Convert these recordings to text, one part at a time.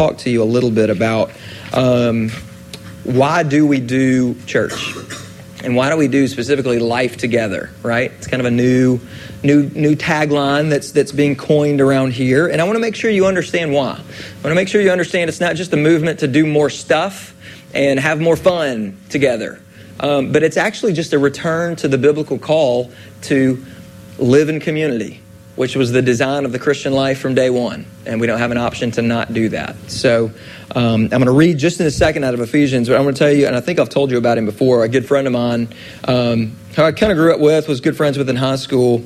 talk to you a little bit about um, why do we do church? And why do we do specifically life together, right? It's kind of a new, new, new tagline that's, that's being coined around here. And I want to make sure you understand why. I want to make sure you understand it's not just a movement to do more stuff and have more fun together, um, but it's actually just a return to the biblical call to live in community, which was the design of the Christian life from day one. And we don't have an option to not do that. So um, I'm going to read just in a second out of Ephesians, but I'm going to tell you, and I think I've told you about him before, a good friend of mine um, who I kind of grew up with, was good friends with in high school.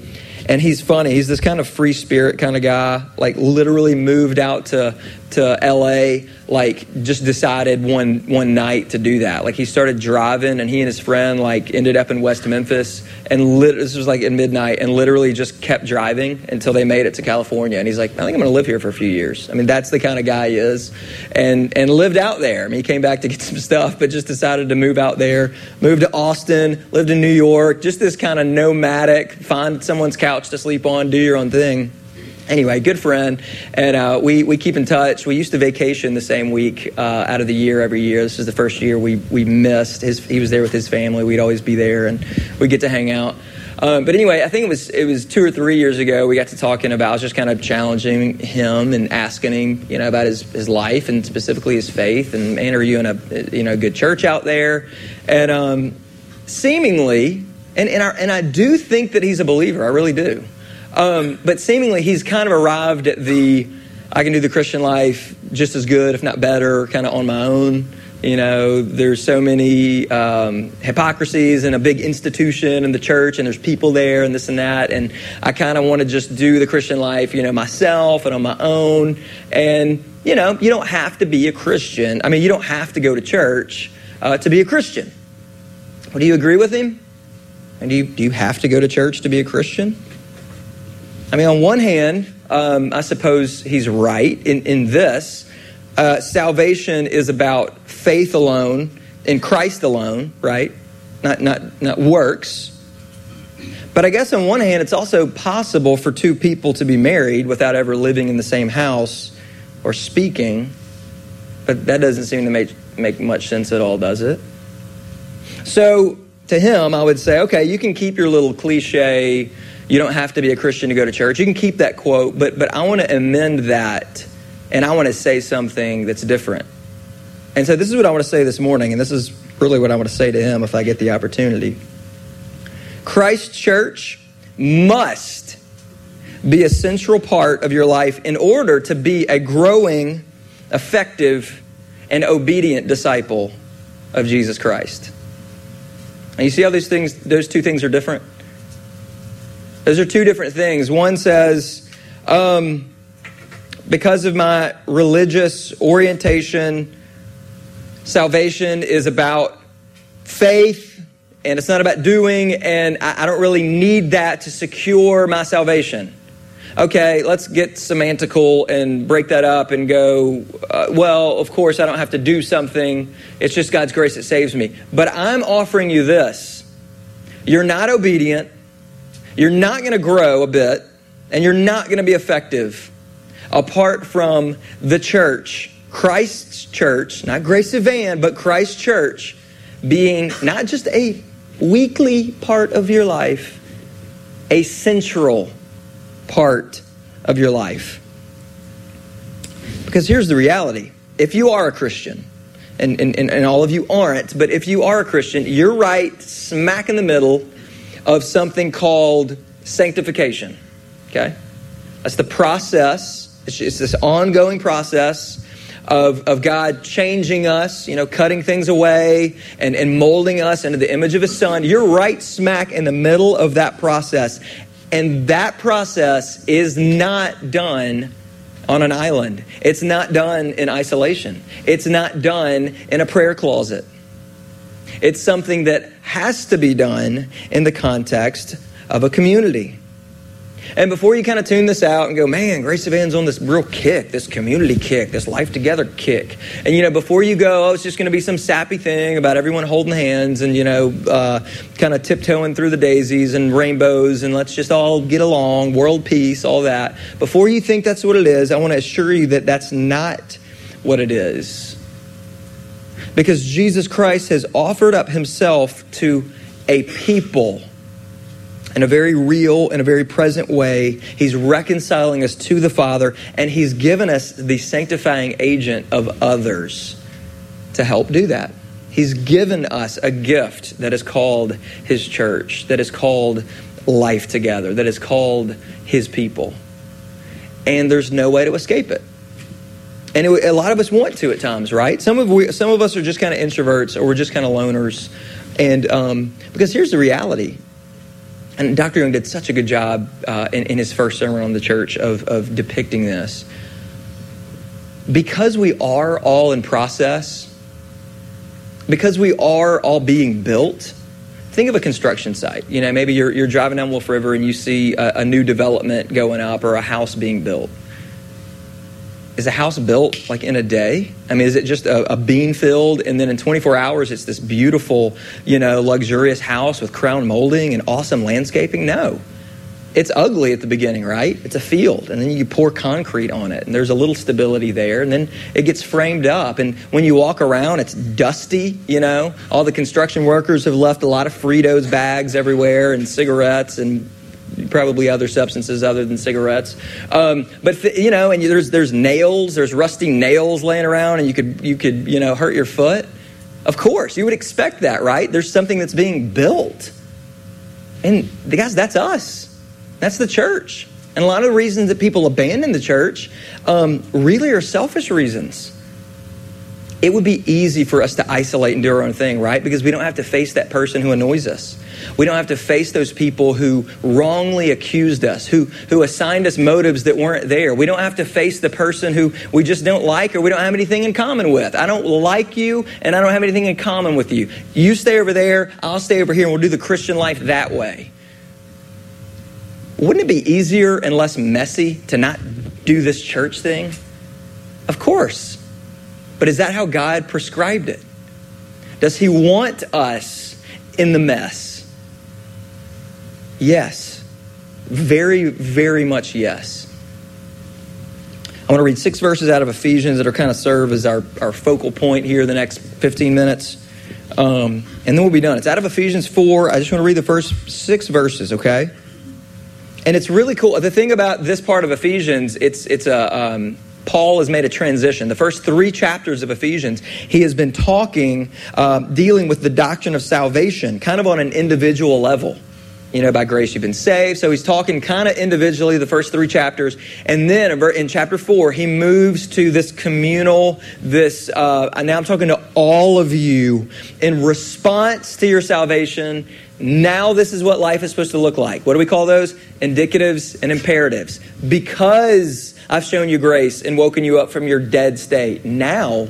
And he's funny. He's this kind of free spirit kind of guy, like literally moved out to, to LA like just decided one one night to do that. Like he started driving, and he and his friend like ended up in West Memphis, and lit- this was like at midnight, and literally just kept driving until they made it to California. And he's like, I think I'm going to live here for a few years. I mean, that's the kind of guy he is, and and lived out there. I mean, he came back to get some stuff, but just decided to move out there. Moved to Austin, lived in New York. Just this kind of nomadic, find someone's couch to sleep on, do your own thing anyway, good friend, and uh, we, we keep in touch. We used to vacation the same week uh, out of the year every year. This is the first year we, we missed. His, he was there with his family. We'd always be there, and we'd get to hang out. Um, but anyway, I think it was it was two or three years ago. We got to talking about. I was just kind of challenging him and asking him, you know, about his, his life and specifically his faith. And man, are you in a you know good church out there? And um, seemingly, and and, our, and I do think that he's a believer. I really do. Um, but seemingly, he's kind of arrived at the I can do the Christian life just as good, if not better, kind of on my own. You know, there's so many um, hypocrisies in a big institution in the church, and there's people there, and this and that. And I kind of want to just do the Christian life, you know, myself and on my own. And, you know, you don't have to be a Christian. I mean, you don't have to go to church uh, to be a Christian. Well, do you agree with him? And do you, do you have to go to church to be a Christian? I mean, on one hand, um, I suppose he's right in, in this. Uh, salvation is about faith alone, in Christ alone, right? Not, not, not works. But I guess on one hand, it's also possible for two people to be married without ever living in the same house or speaking. But that doesn't seem to make, make much sense at all, does it? So to him, I would say, okay, you can keep your little cliche you don't have to be a Christian to go to church. You can keep that quote, but, but I want to amend that and I want to say something that's different. And so this is what I want to say this morning, and this is really what I want to say to him if I get the opportunity. Christ Church must be a central part of your life in order to be a growing, effective, and obedient disciple of Jesus Christ. And you see how these things, those two things are different? Those are two different things. One says, um, because of my religious orientation, salvation is about faith and it's not about doing, and I, I don't really need that to secure my salvation. Okay, let's get semantical and break that up and go, uh, well, of course, I don't have to do something. It's just God's grace that saves me. But I'm offering you this. You're not obedient you're not going to grow a bit and you're not going to be effective apart from the church, Christ's church, not Grace Evan, but Christ's church being not just a weekly part of your life, a central part of your life. Because here's the reality if you are a Christian, and, and, and all of you aren't, but if you are a Christian, you're right smack in the middle of something called sanctification. Okay? That's the process, it's, it's this ongoing process. Of, of God changing us, you know, cutting things away and, and molding us into the image of His Son. You're right smack in the middle of that process. And that process is not done on an island. It's not done in isolation. It's not done in a prayer closet. It's something that has to be done in the context of a community. And before you kind of tune this out and go, man, Grace Evan's on this real kick, this community kick, this life together kick. And, you know, before you go, oh, it's just going to be some sappy thing about everyone holding hands and, you know, uh, kind of tiptoeing through the daisies and rainbows and let's just all get along, world peace, all that. Before you think that's what it is, I want to assure you that that's not what it is. Because Jesus Christ has offered up himself to a people in a very real and a very present way. He's reconciling us to the Father, and He's given us the sanctifying agent of others to help do that. He's given us a gift that is called His church, that is called life together, that is called His people. And there's no way to escape it. And it, a lot of us want to at times, right? Some of we, some of us are just kind of introverts, or we're just kind of loners. And um, because here's the reality and Dr. Young did such a good job uh, in, in, his first sermon on the church of, of depicting this. Because we are all in process, because we are all being built, think of a construction site. You know, maybe you're, you're driving down Wolf River and you see a, a new development going up or a house being built is a house built like in a day? I mean, is it just a, a, bean field and then in 24 hours it's this beautiful, you know, luxurious house with crown molding and awesome landscaping? No. It's ugly at the beginning, right? It's a field, and then you pour concrete on it, and there's a little stability there, and then it gets framed up. And when you walk around, it's dusty, you know. All the construction workers have left a lot of Fritos bags everywhere, and cigarettes, and probably other substances other than cigarettes. Um, but th- you know, and there's there's nails, there's rusty nails laying around, and you could you could you know hurt your foot. Of course, you would expect that, right? There's something that's being built, and the guys, that's us. That's the church. And a lot of the reasons that people abandon the church um, really are selfish reasons. It would be easy for us to isolate and do our own thing, right? Because we don't have to face that person who annoys us. We don't have to face those people who wrongly accused us, who, who assigned us motives that weren't there. We don't have to face the person who we just don't like or we don't have anything in common with. I don't like you and I don't have anything in common with you. You stay over there, I'll stay over here, and we'll do the Christian life that way. Wouldn't it be easier and less messy to not do this church thing? Of course. But is that how God prescribed it? Does He want us in the mess? Yes. Very, very much yes. I want to read six verses out of Ephesians that are kind of serve as our, our focal point here the next 15 minutes. Um, and then we'll be done. It's out of Ephesians 4. I just want to read the first six verses, okay? And it's really cool. The thing about this part of Ephesians, it's, it's a. Um, Paul has made a transition. The first three chapters of Ephesians, he has been talking, uh, dealing with the doctrine of salvation, kind of on an individual level you know, by grace you've been saved. So he's talking kind of individually the first three chapters. And then in chapter four, he moves to this communal, this, uh, now I'm talking to all of you in response to your salvation. Now this is what life is supposed to look like. What do we call those? Indicatives and imperatives. Because I've shown you grace and woken you up from your dead state. Now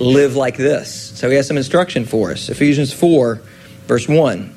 live like this. So he has some instruction for us. Ephesians 4, verse 1.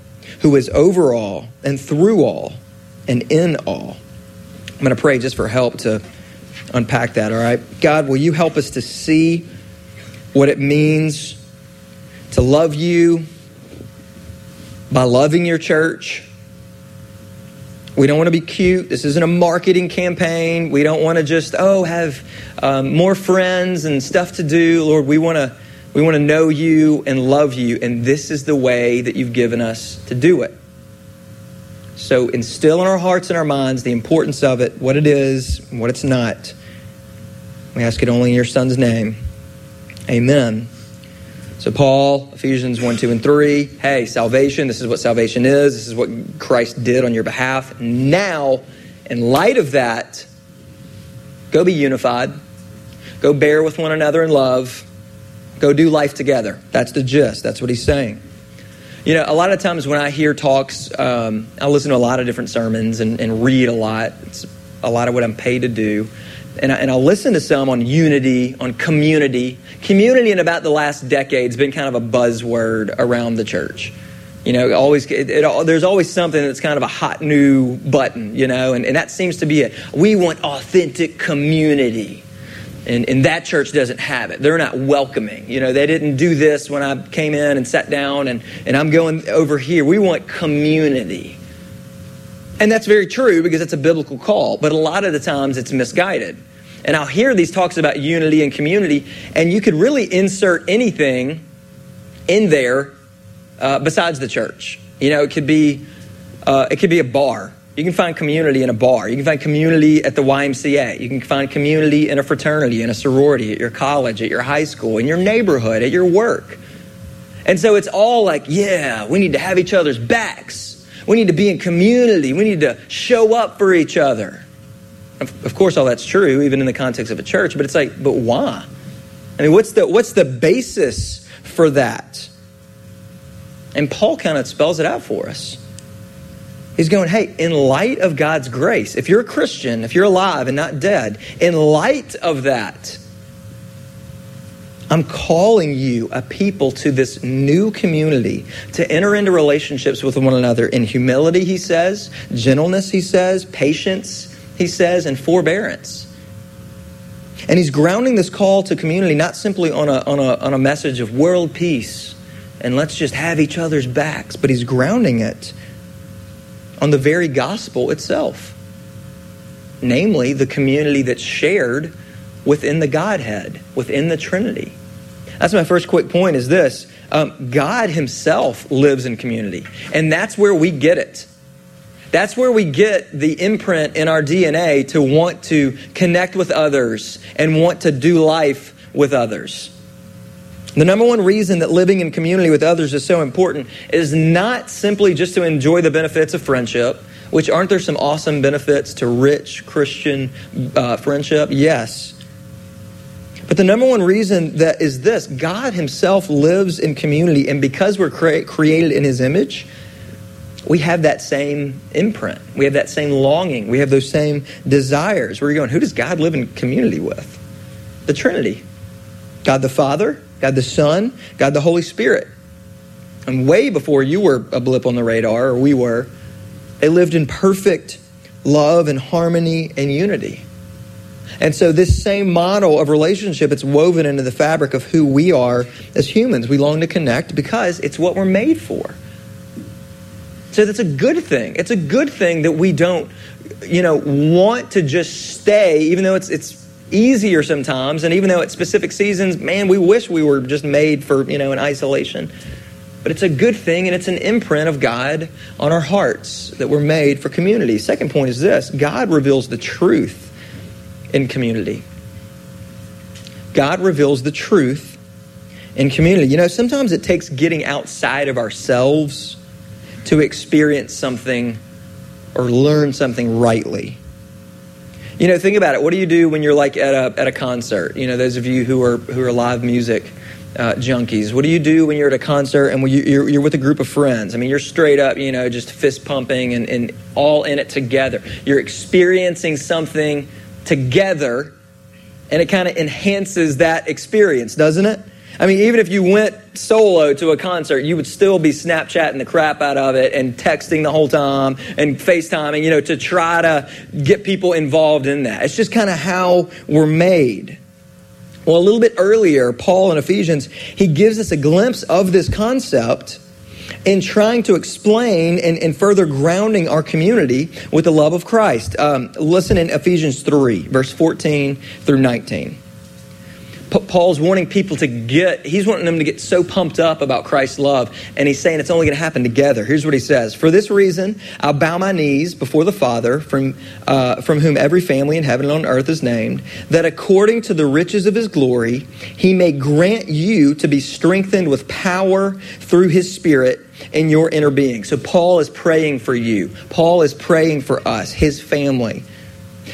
who is over all and through all and in all. I'm going to pray just for help to unpack that, all right? God, will you help us to see what it means to love you by loving your church? We don't want to be cute. This isn't a marketing campaign. We don't want to just, oh, have um, more friends and stuff to do. Lord, we want to we want to know you and love you, and this is the way that you've given us to do it. So instill in our hearts and our minds the importance of it, what it is, and what it's not. We ask it only in your Son's name. Amen. So, Paul, Ephesians 1, 2, and 3. Hey, salvation, this is what salvation is. This is what Christ did on your behalf. Now, in light of that, go be unified. Go bear with one another in love Go do life together. That's the gist. That's what he's saying. You know, a lot of times when I hear talks, um, I listen to a lot of different sermons and, and read a lot. It's a lot of what I'm paid to do. and, I, and I'll listen to some on unity, on community. Community in about the last decade has been kind of a buzzword around the church. You know, always it, it, there's always something that's kind of a hot new button, you know, and, and that seems to be it. We want authentic community. And, and that church doesn't have it. They're not welcoming. You know, they didn't do this when I came in and sat down and, and I'm going over here. We want community. And that's very true because it's a biblical call, but a lot of the times it's misguided. And I'll hear these talks about unity and community, and you could really insert anything in there uh, besides the church. You know, it could be uh, it could be a bar. You can find community in a bar. You can find community at the YMCA. You can find community in a fraternity, in a sorority, at your college, at your high school, in your neighborhood, at your work. And so it's all like, yeah, we need to have each other's backs. We need to be in community. We need to show up for each other. Of course, all that's true, even in the context of a church, but it's like, but why? I mean, what's the, what's the basis for that? And Paul kind of spells it out for us. He's going, hey, in light of God's grace, if you're a Christian, if you're alive and not dead, in light of that, I'm calling you, a people, to this new community to enter into relationships with one another in humility, he says, gentleness, he says, patience, he says, and forbearance. And he's grounding this call to community not simply on a, on a, on a message of world peace and let's just have each other's backs, but he's grounding it on the very gospel itself, namely the community that's shared within the Godhead, within the Trinity. That's my first quick point is this um, God Himself lives in community, and that's where we get it. That's where we get the imprint in our DNA to want to connect with others and want to do life with others. The number one reason that living in community with others is so important is not simply just to enjoy the benefits of friendship, which aren't there some awesome benefits to rich Christian uh, friendship? Yes. But the number one reason that is this God Himself lives in community, and because we're cre- created in His image, we have that same imprint. We have that same longing. We have those same desires. Where are you going? Who does God live in community with? The Trinity God the Father, God the Son, God the Holy Spirit. And way before you were a blip on the radar, or we were, they lived in perfect love and harmony and unity. And so, this same model of relationship, it's woven into the fabric of who we are as humans. We long to connect because it's what we're made for. So, that's a good thing. It's a good thing that we don't, you know, want to just stay, even though it's, it's easier sometimes. And even though at specific seasons, man, we wish we were just made for, you know, in isolation. But it's a good thing and it's an imprint of God on our hearts that we're made for community. Second point is this God reveals the truth in community. God reveals the truth in community. You know, sometimes it takes getting outside of ourselves to experience something or learn something rightly. You know, think about it. What do you do when you're like at a, at a concert? You know, those of you who are, who are live music uh, junkies. What do you do when you're at a concert and when you, are you're with a group of friends? I mean, you're straight up, you know, just fist pumping and, and all in it together. You're experiencing something together, and it kind of enhances that experience, doesn't it? I mean, even if you went solo to a concert, you would still be Snapchatting the crap out of it and texting the whole time and FaceTiming, you know, to try to get people involved in that. It's just kind of how we're made. Well, a little bit earlier, Paul in Ephesians, he gives us a glimpse of this concept in trying to explain and, and further grounding our community with the love of Christ. Um, listen in Ephesians 3, verse 14 through 19. Paul's wanting people to get, he's wanting them to get so pumped up about Christ's love, and he's saying it's only going to happen together. Here's what he says For this reason, I'll bow my knees before the Father, from, uh, from whom every family in heaven and on earth is named, that according to the riches of his glory, he may grant you to be strengthened with power through his Spirit in your inner being. So, Paul is praying for you. Paul is praying for us, his family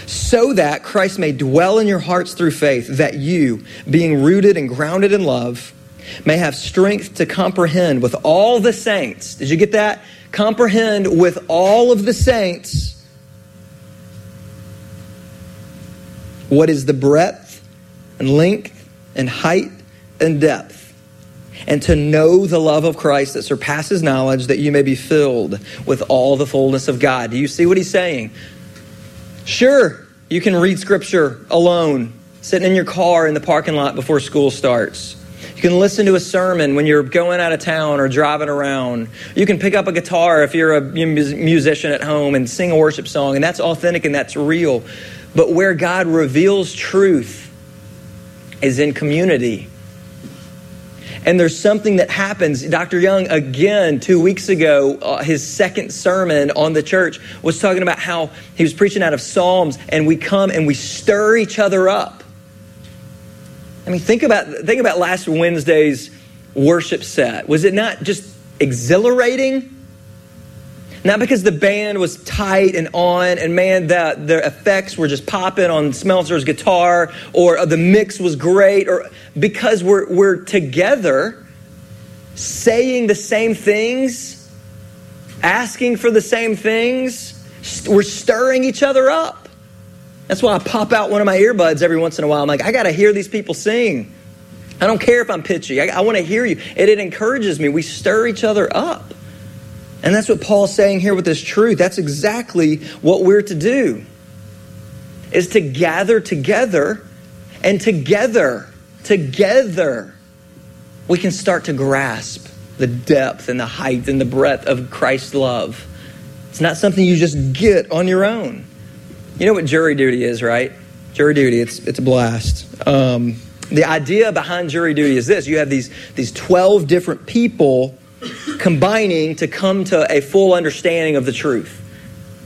so that Christ may dwell in your hearts through faith, that you, being rooted and grounded in love, may have strength to comprehend with all the saints. Did you get that? Comprehend with all of the saints what is the breadth and length and height and depth, and to know the love of Christ that surpasses knowledge, that you may be filled with all the fullness of God. Do you see what he's saying? Sure, you can read scripture alone, sitting in your car in the parking lot before school starts. You can listen to a sermon when you're going out of town or driving around. You can pick up a guitar if you're a musician at home and sing a worship song, and that's authentic and that's real. But where God reveals truth is in community. And there's something that happens. Dr. Young, again, two weeks ago, uh, his second sermon on the church was talking about how he was preaching out of Psalms, and we come and we stir each other up. I mean, think about, think about last Wednesday's worship set. Was it not just exhilarating? Not because the band was tight and on, and man, the, the effects were just popping on Smeltzer's guitar, or uh, the mix was great, or because we're, we're together saying the same things, asking for the same things. We're stirring each other up. That's why I pop out one of my earbuds every once in a while. I'm like, I got to hear these people sing. I don't care if I'm pitchy. I, I want to hear you. And it encourages me. We stir each other up. And that's what Paul's saying here with this truth. That's exactly what we're to do. Is to gather together and together, together, we can start to grasp the depth and the height and the breadth of Christ's love. It's not something you just get on your own. You know what jury duty is, right? Jury duty, it's, it's a blast. Um, the idea behind jury duty is this you have these, these 12 different people combining to come to a full understanding of the truth.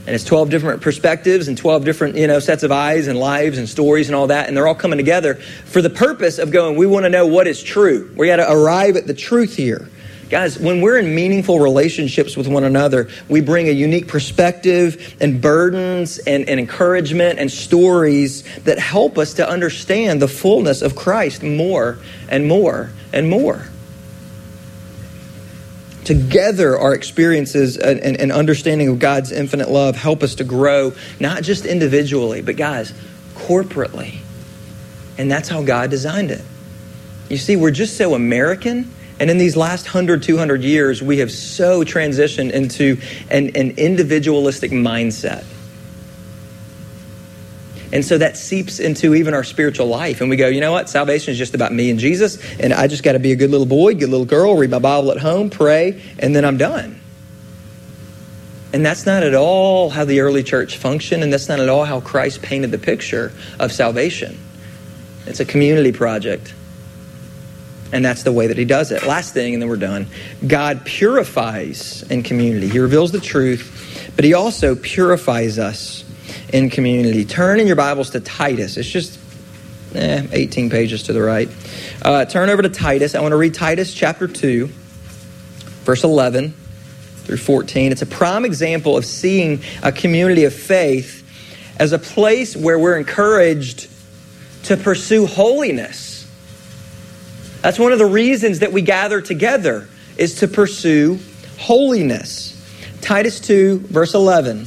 And it's 12 different perspectives and 12 different, you know, sets of eyes and lives and stories and all that. And they're all coming together for the purpose of going, we want to know what is true. We got to arrive at the truth here. Guys, when we're in meaningful relationships with one another, we bring a unique perspective and burdens and, and encouragement and stories that help us to understand the fullness of Christ more and more and more. Together, our experiences and, and, and, understanding of God's infinite love help us to grow, not just individually, but guys, corporately. And that's how God designed it. You see, we're just so American. And in these last 100, 200 years, we have so transitioned into an, an individualistic mindset. And so that seeps into even our spiritual life. And we go, you know what? Salvation is just about me and Jesus. And I just got to be a good little boy, good little girl, read my Bible at home, pray, and then I'm done. And that's not at all how the early church functioned. And that's not at all how Christ painted the picture of salvation. It's a community project. And that's the way that he does it. Last thing, and then we're done. God purifies in community. He reveals the truth, but he also purifies us in community. Turn in your Bibles to Titus. It's just eh, 18 pages to the right. Uh, turn over to Titus. I want to read Titus chapter 2, verse 11 through 14. It's a prime example of seeing a community of faith as a place where we're encouraged to pursue holiness. That's one of the reasons that we gather together is to pursue holiness. Titus 2, verse 11.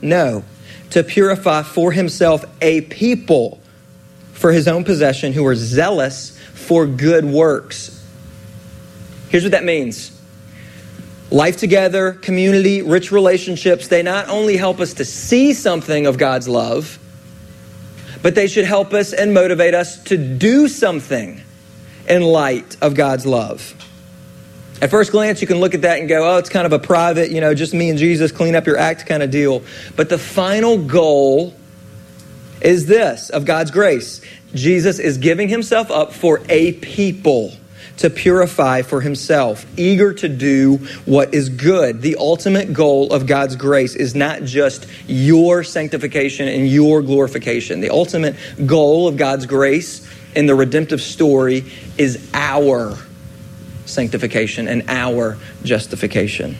No. To purify for himself a people for his own possession who are zealous for good works. Here's what that means life together, community, rich relationships, they not only help us to see something of God's love, but they should help us and motivate us to do something in light of God's love. At first glance, you can look at that and go, oh, it's kind of a private, you know, just me and Jesus, clean up your act kind of deal. But the final goal is this of God's grace Jesus is giving himself up for a people to purify for himself, eager to do what is good. The ultimate goal of God's grace is not just your sanctification and your glorification. The ultimate goal of God's grace in the redemptive story is our sanctification and our justification.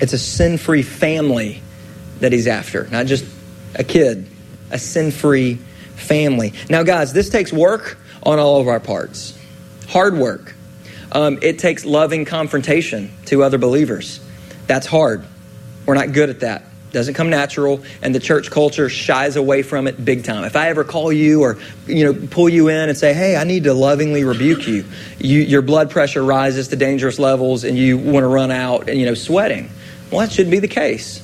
It's a sin free family that he's after, not just a kid, a sin free family. Now, guys, this takes work on all of our parts. Hard work. Um, it takes loving confrontation to other believers. That's hard. We're not good at that. Doesn't come natural, and the church culture shies away from it big time. If I ever call you or you know pull you in and say, "Hey, I need to lovingly rebuke you," you your blood pressure rises to dangerous levels, and you want to run out and you know sweating. Well, that shouldn't be the case.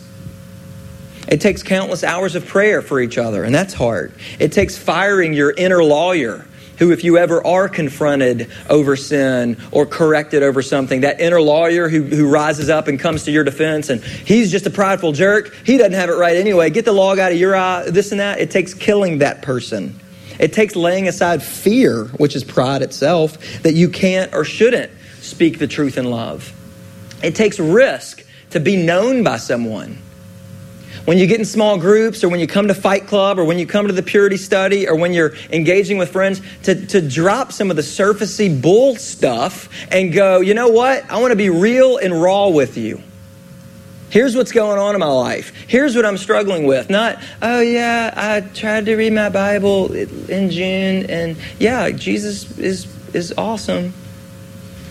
It takes countless hours of prayer for each other, and that's hard. It takes firing your inner lawyer who, if you ever are confronted over sin or corrected over something, that inner lawyer who, who rises up and comes to your defense and he's just a prideful jerk, he doesn't have it right anyway, get the log out of your eye, this and that. It takes killing that person. It takes laying aside fear, which is pride itself, that you can't or shouldn't speak the truth in love. It takes risk to be known by someone. When you get in small groups, or when you come to Fight Club, or when you come to the Purity Study, or when you're engaging with friends, to, to drop some of the surfacey bull stuff and go, you know what? I want to be real and raw with you. Here's what's going on in my life. Here's what I'm struggling with. Not, oh, yeah, I tried to read my Bible in June, and yeah, Jesus is, is awesome.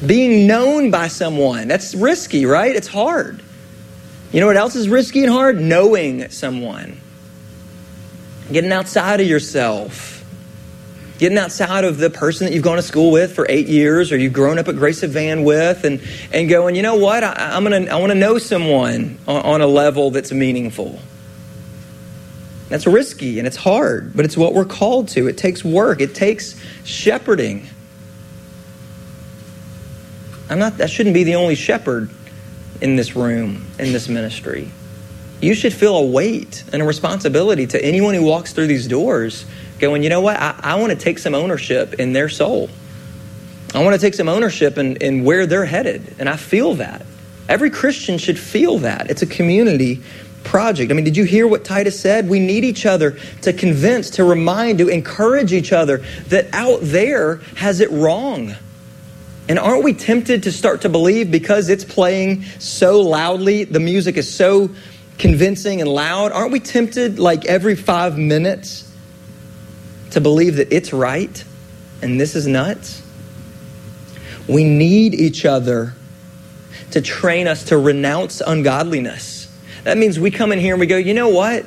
Being known by someone, that's risky, right? It's hard. You know what else is risky and hard? Knowing someone. Getting outside of yourself. Getting outside of the person that you've gone to school with for eight years or you've grown up at Grace of Van with and, and going, you know what? I, am gonna, I want to know someone on, on a level that's meaningful. That's risky and it's hard, but it's what we're called to. It takes work, it takes shepherding. I'm not, that shouldn't be the only shepherd in this room, in this ministry. You should feel a weight and a responsibility to anyone who walks through these doors, going, you know what? I, I want to take some ownership in their soul. I want to take some ownership in, in where they're headed. And I feel that. Every Christian should feel that. It's a community project. I mean, did you hear what Titus said? We need each other to convince, to remind, to encourage each other that out there has it wrong. And aren't we tempted to start to believe because it's playing so loudly, the music is so convincing and loud? Aren't we tempted, like every five minutes, to believe that it's right and this is nuts? We need each other to train us to renounce ungodliness. That means we come in here and we go, you know what?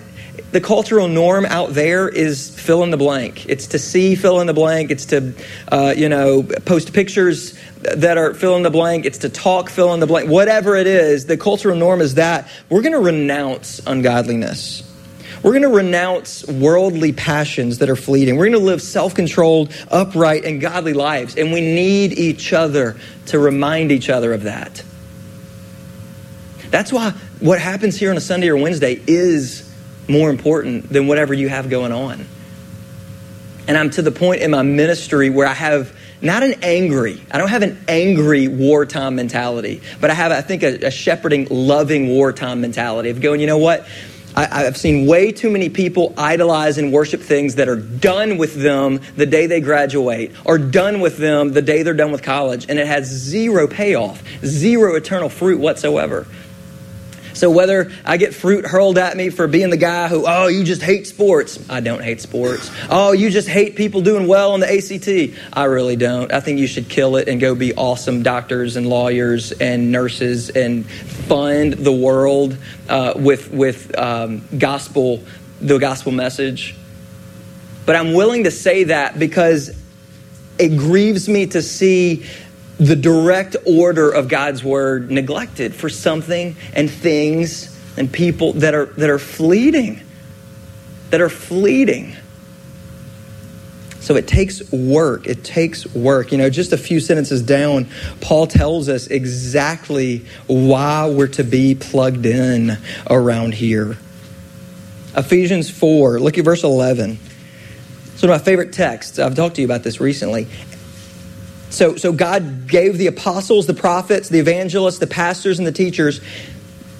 The cultural norm out there is fill in the blank. It's to see fill in the blank. It's to, uh, you know, post pictures that are fill in the blank. It's to talk fill in the blank. Whatever it is, the cultural norm is that we're going to renounce ungodliness. We're going to renounce worldly passions that are fleeting. We're going to live self controlled, upright, and godly lives. And we need each other to remind each other of that. That's why what happens here on a Sunday or Wednesday is more important than whatever you have going on. And I'm to the point in my ministry where I have not an angry, I don't have an angry wartime mentality, but I have, I think, a, a shepherding, loving wartime mentality of going, you know what? I, have seen way too many people idolize and worship things that are done with them the day they graduate or done with them the day they're done with college, and it has zero payoff, zero eternal fruit whatsoever. So whether I get fruit hurled at me for being the guy who, oh, you just hate sports. I don't hate sports. Oh, you just hate people doing well on the ACT. I really don't. I think you should kill it and go be awesome doctors and lawyers and nurses and fund the world uh, with, with um, gospel, the gospel message. But I'm willing to say that because it grieves me to see the direct order of God's word neglected for something and things and people that are, that are fleeting. That are fleeting. So it takes work. It takes work. You know, just a few sentences down, Paul tells us exactly why we're to be plugged in around here. Ephesians 4, look at verse 11. It's one of my favorite texts. I've talked to you about this recently. So, so God gave the apostles, the prophets, the evangelists, the pastors, and the teachers.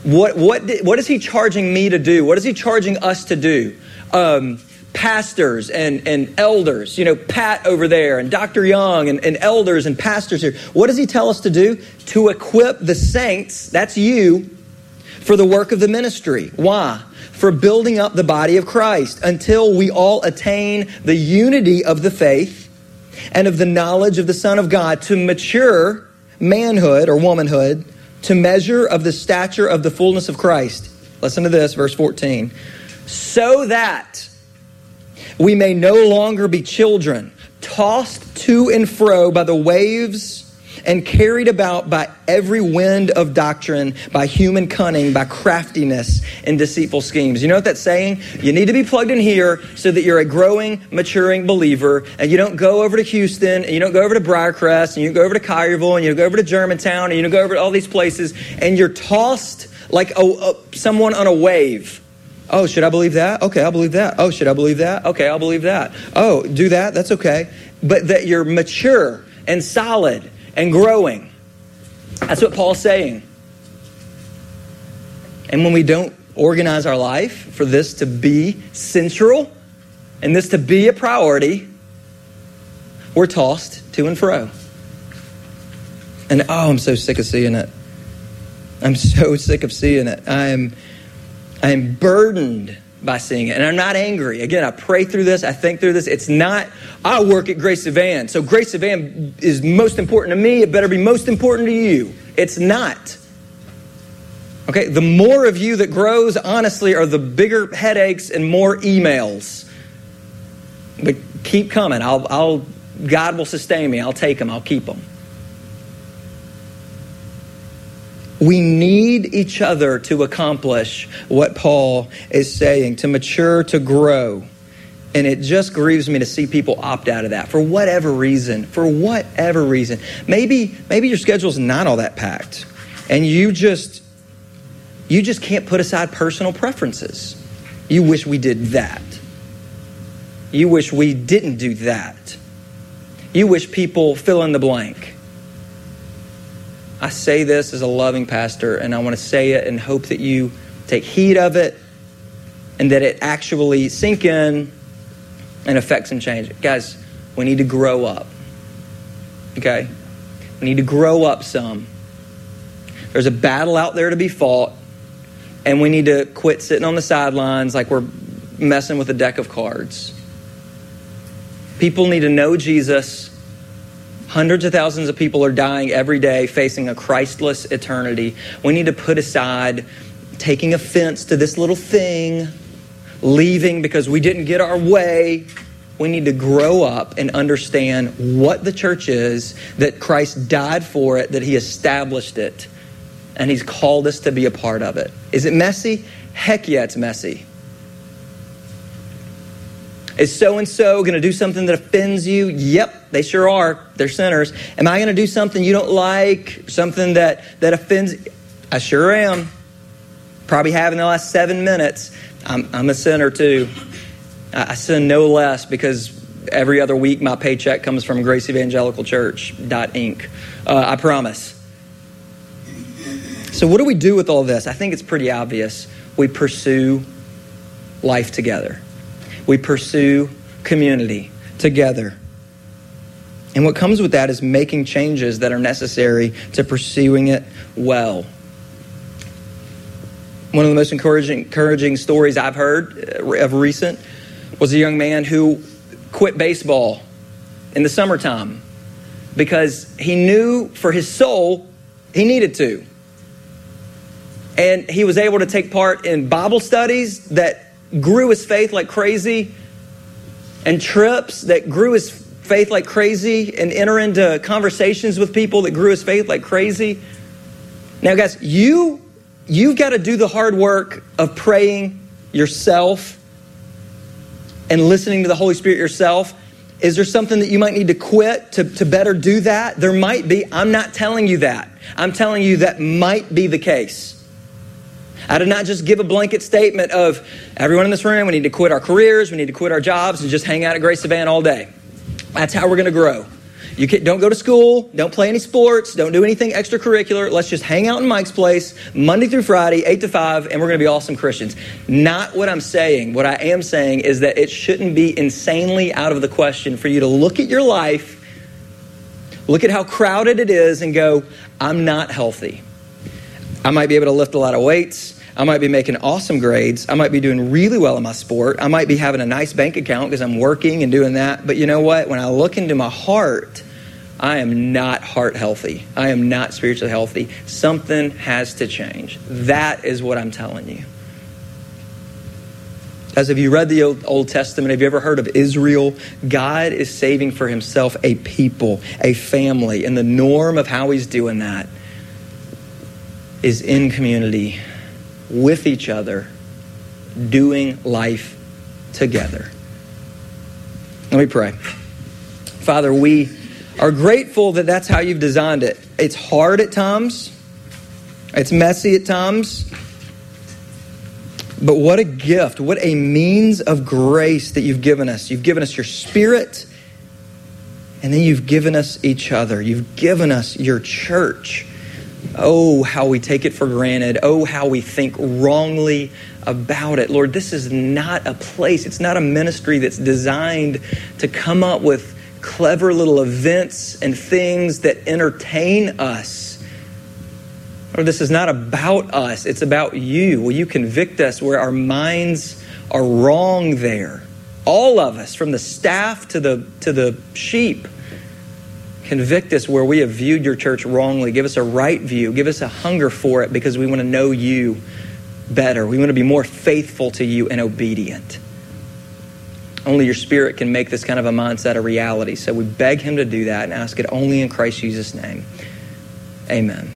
What, what, what is He charging me to do? What is He charging us to do? Um, pastors and, and elders, you know, Pat over there and Dr. Young and, and elders and pastors here. What does He tell us to do? To equip the saints, that's you, for the work of the ministry. Why? for building up the body of Christ until we all attain the unity of the faith and of the knowledge of the Son of God to mature manhood or womanhood to measure of the stature of the fullness of Christ. Listen to this, verse 14. So that we may no longer be children, tossed to and fro by the waves and carried about by every wind of doctrine, by human cunning, by craftiness and deceitful schemes. You know what that's saying? You need to be plugged in here so that you're a growing, maturing believer, and you don't go over to Houston, and you don't go over to Briarcrest, and you go over to Collierville, and you go over to Germantown, and you go over to all these places, and you're tossed like a, a, someone on a wave. Oh, should I believe that? Okay, I'll believe that. Oh, should I believe that? Okay, I'll believe that. Oh, do that? That's okay. But that you're mature and solid and growing. That's what Paul's saying. And when we don't organize our life for this to be central and this to be a priority, we're tossed to and fro. And oh, I'm so sick of seeing it. I'm so sick of seeing it. I am I am burdened by seeing it. And I'm not angry. Again, I pray through this, I think through this. It's not, I work at Grace Evan, so Grace Evan is most important to me. It better be most important to you. It's not. Okay, the more of you that grows, honestly, are the bigger headaches and more emails. But keep coming. I'll, I'll God will sustain me. I'll take them. I'll keep them. We need each other to accomplish what Paul is saying, to mature, to grow. And it just grieves me to see people opt out of that for whatever reason. For whatever reason. Maybe, maybe your schedule's not all that packed. And you just you just can't put aside personal preferences. You wish we did that. You wish we didn't do that. You wish people fill in the blank. I say this as a loving pastor, and I want to say it and hope that you take heed of it and that it actually sink in and affect some change. Guys, we need to grow up. Okay? We need to grow up some. There's a battle out there to be fought, and we need to quit sitting on the sidelines like we're messing with a deck of cards. People need to know Jesus Hundreds of thousands of people are dying every day facing a Christless eternity. We need to put aside taking offense to this little thing, leaving because we didn't get our way. We need to grow up and understand what the church is, that Christ died for it, that he established it, and he's called us to be a part of it. Is it messy? Heck yeah, it's messy. Is so and so going to do something that offends you? Yep, they sure are. They're sinners. Am I going to do something you don't like? Something that, that offends? I sure am. Probably have in the last seven minutes. I'm, I'm a sinner too. I, I sin no less because every other week my paycheck comes from Grace Evangelical Church, Inc. Uh, I promise. So, what do we do with all this? I think it's pretty obvious. We pursue life together we pursue community together. And what comes with that is making changes that are necessary to pursuing it well. One of the most encouraging, encouraging stories I've heard uh, of recent was a young man who quit baseball in the summertime because he knew for his soul he needed to. And he was able to take part in Bible studies that grew his faith like crazy, and trips that grew his faith like crazy, and enter into conversations with people that grew his faith like crazy. Now, guys, you you've got to do the hard work of praying yourself and listening to the Holy Spirit yourself. Is there something that you might need to quit to, to better do that? There might be. I'm not telling you that. I'm telling you that might be the case. I did not just give a blanket statement of everyone in this room, we need to quit our careers, we need to quit our jobs, and just hang out at Grace Savannah all day. That's how we're going to grow. You can, don't go to school, don't play any sports, don't do anything extracurricular. Let's just hang out in Mike's place Monday through Friday, 8 to 5, and we're going to be awesome Christians. Not what I'm saying. What I am saying is that it shouldn't be insanely out of the question for you to look at your life, look at how crowded it is, and go, I'm not healthy. I might be able to lift a lot of weights. I might be making awesome grades. I might be doing really well in my sport. I might be having a nice bank account because I'm working and doing that. But you know what? When I look into my heart, I am not heart healthy. I am not spiritually healthy. Something has to change. That is what I'm telling you. As have you read the Old Testament? Have you ever heard of Israel? God is saving for himself a people, a family, and the norm of how he's doing that is in community with each other, doing life together. Let me pray. Father, we are grateful that that's how you've designed it. It's hard at times, it's messy at times. But what a gift, what a means of grace that you've given us. You've given us your spirit, and then you've given us each other. You've given us your church. Oh, how we take it for granted. Oh, how we think wrongly about it. Lord, this is not a place, it's not a ministry that's designed to come up with clever little events and things that entertain us. Or this is not about us, it's about you. Will you convict us where our minds are wrong there? All of us, from the staff to the, to the sheep. Convict us where we have viewed your church wrongly. Give us a right view. Give us a hunger for it because we want to know you better. We want to be more faithful to you and obedient. Only your spirit can make this kind of a mindset a reality. So we beg him to do that and ask it only in Christ Jesus' name. Amen.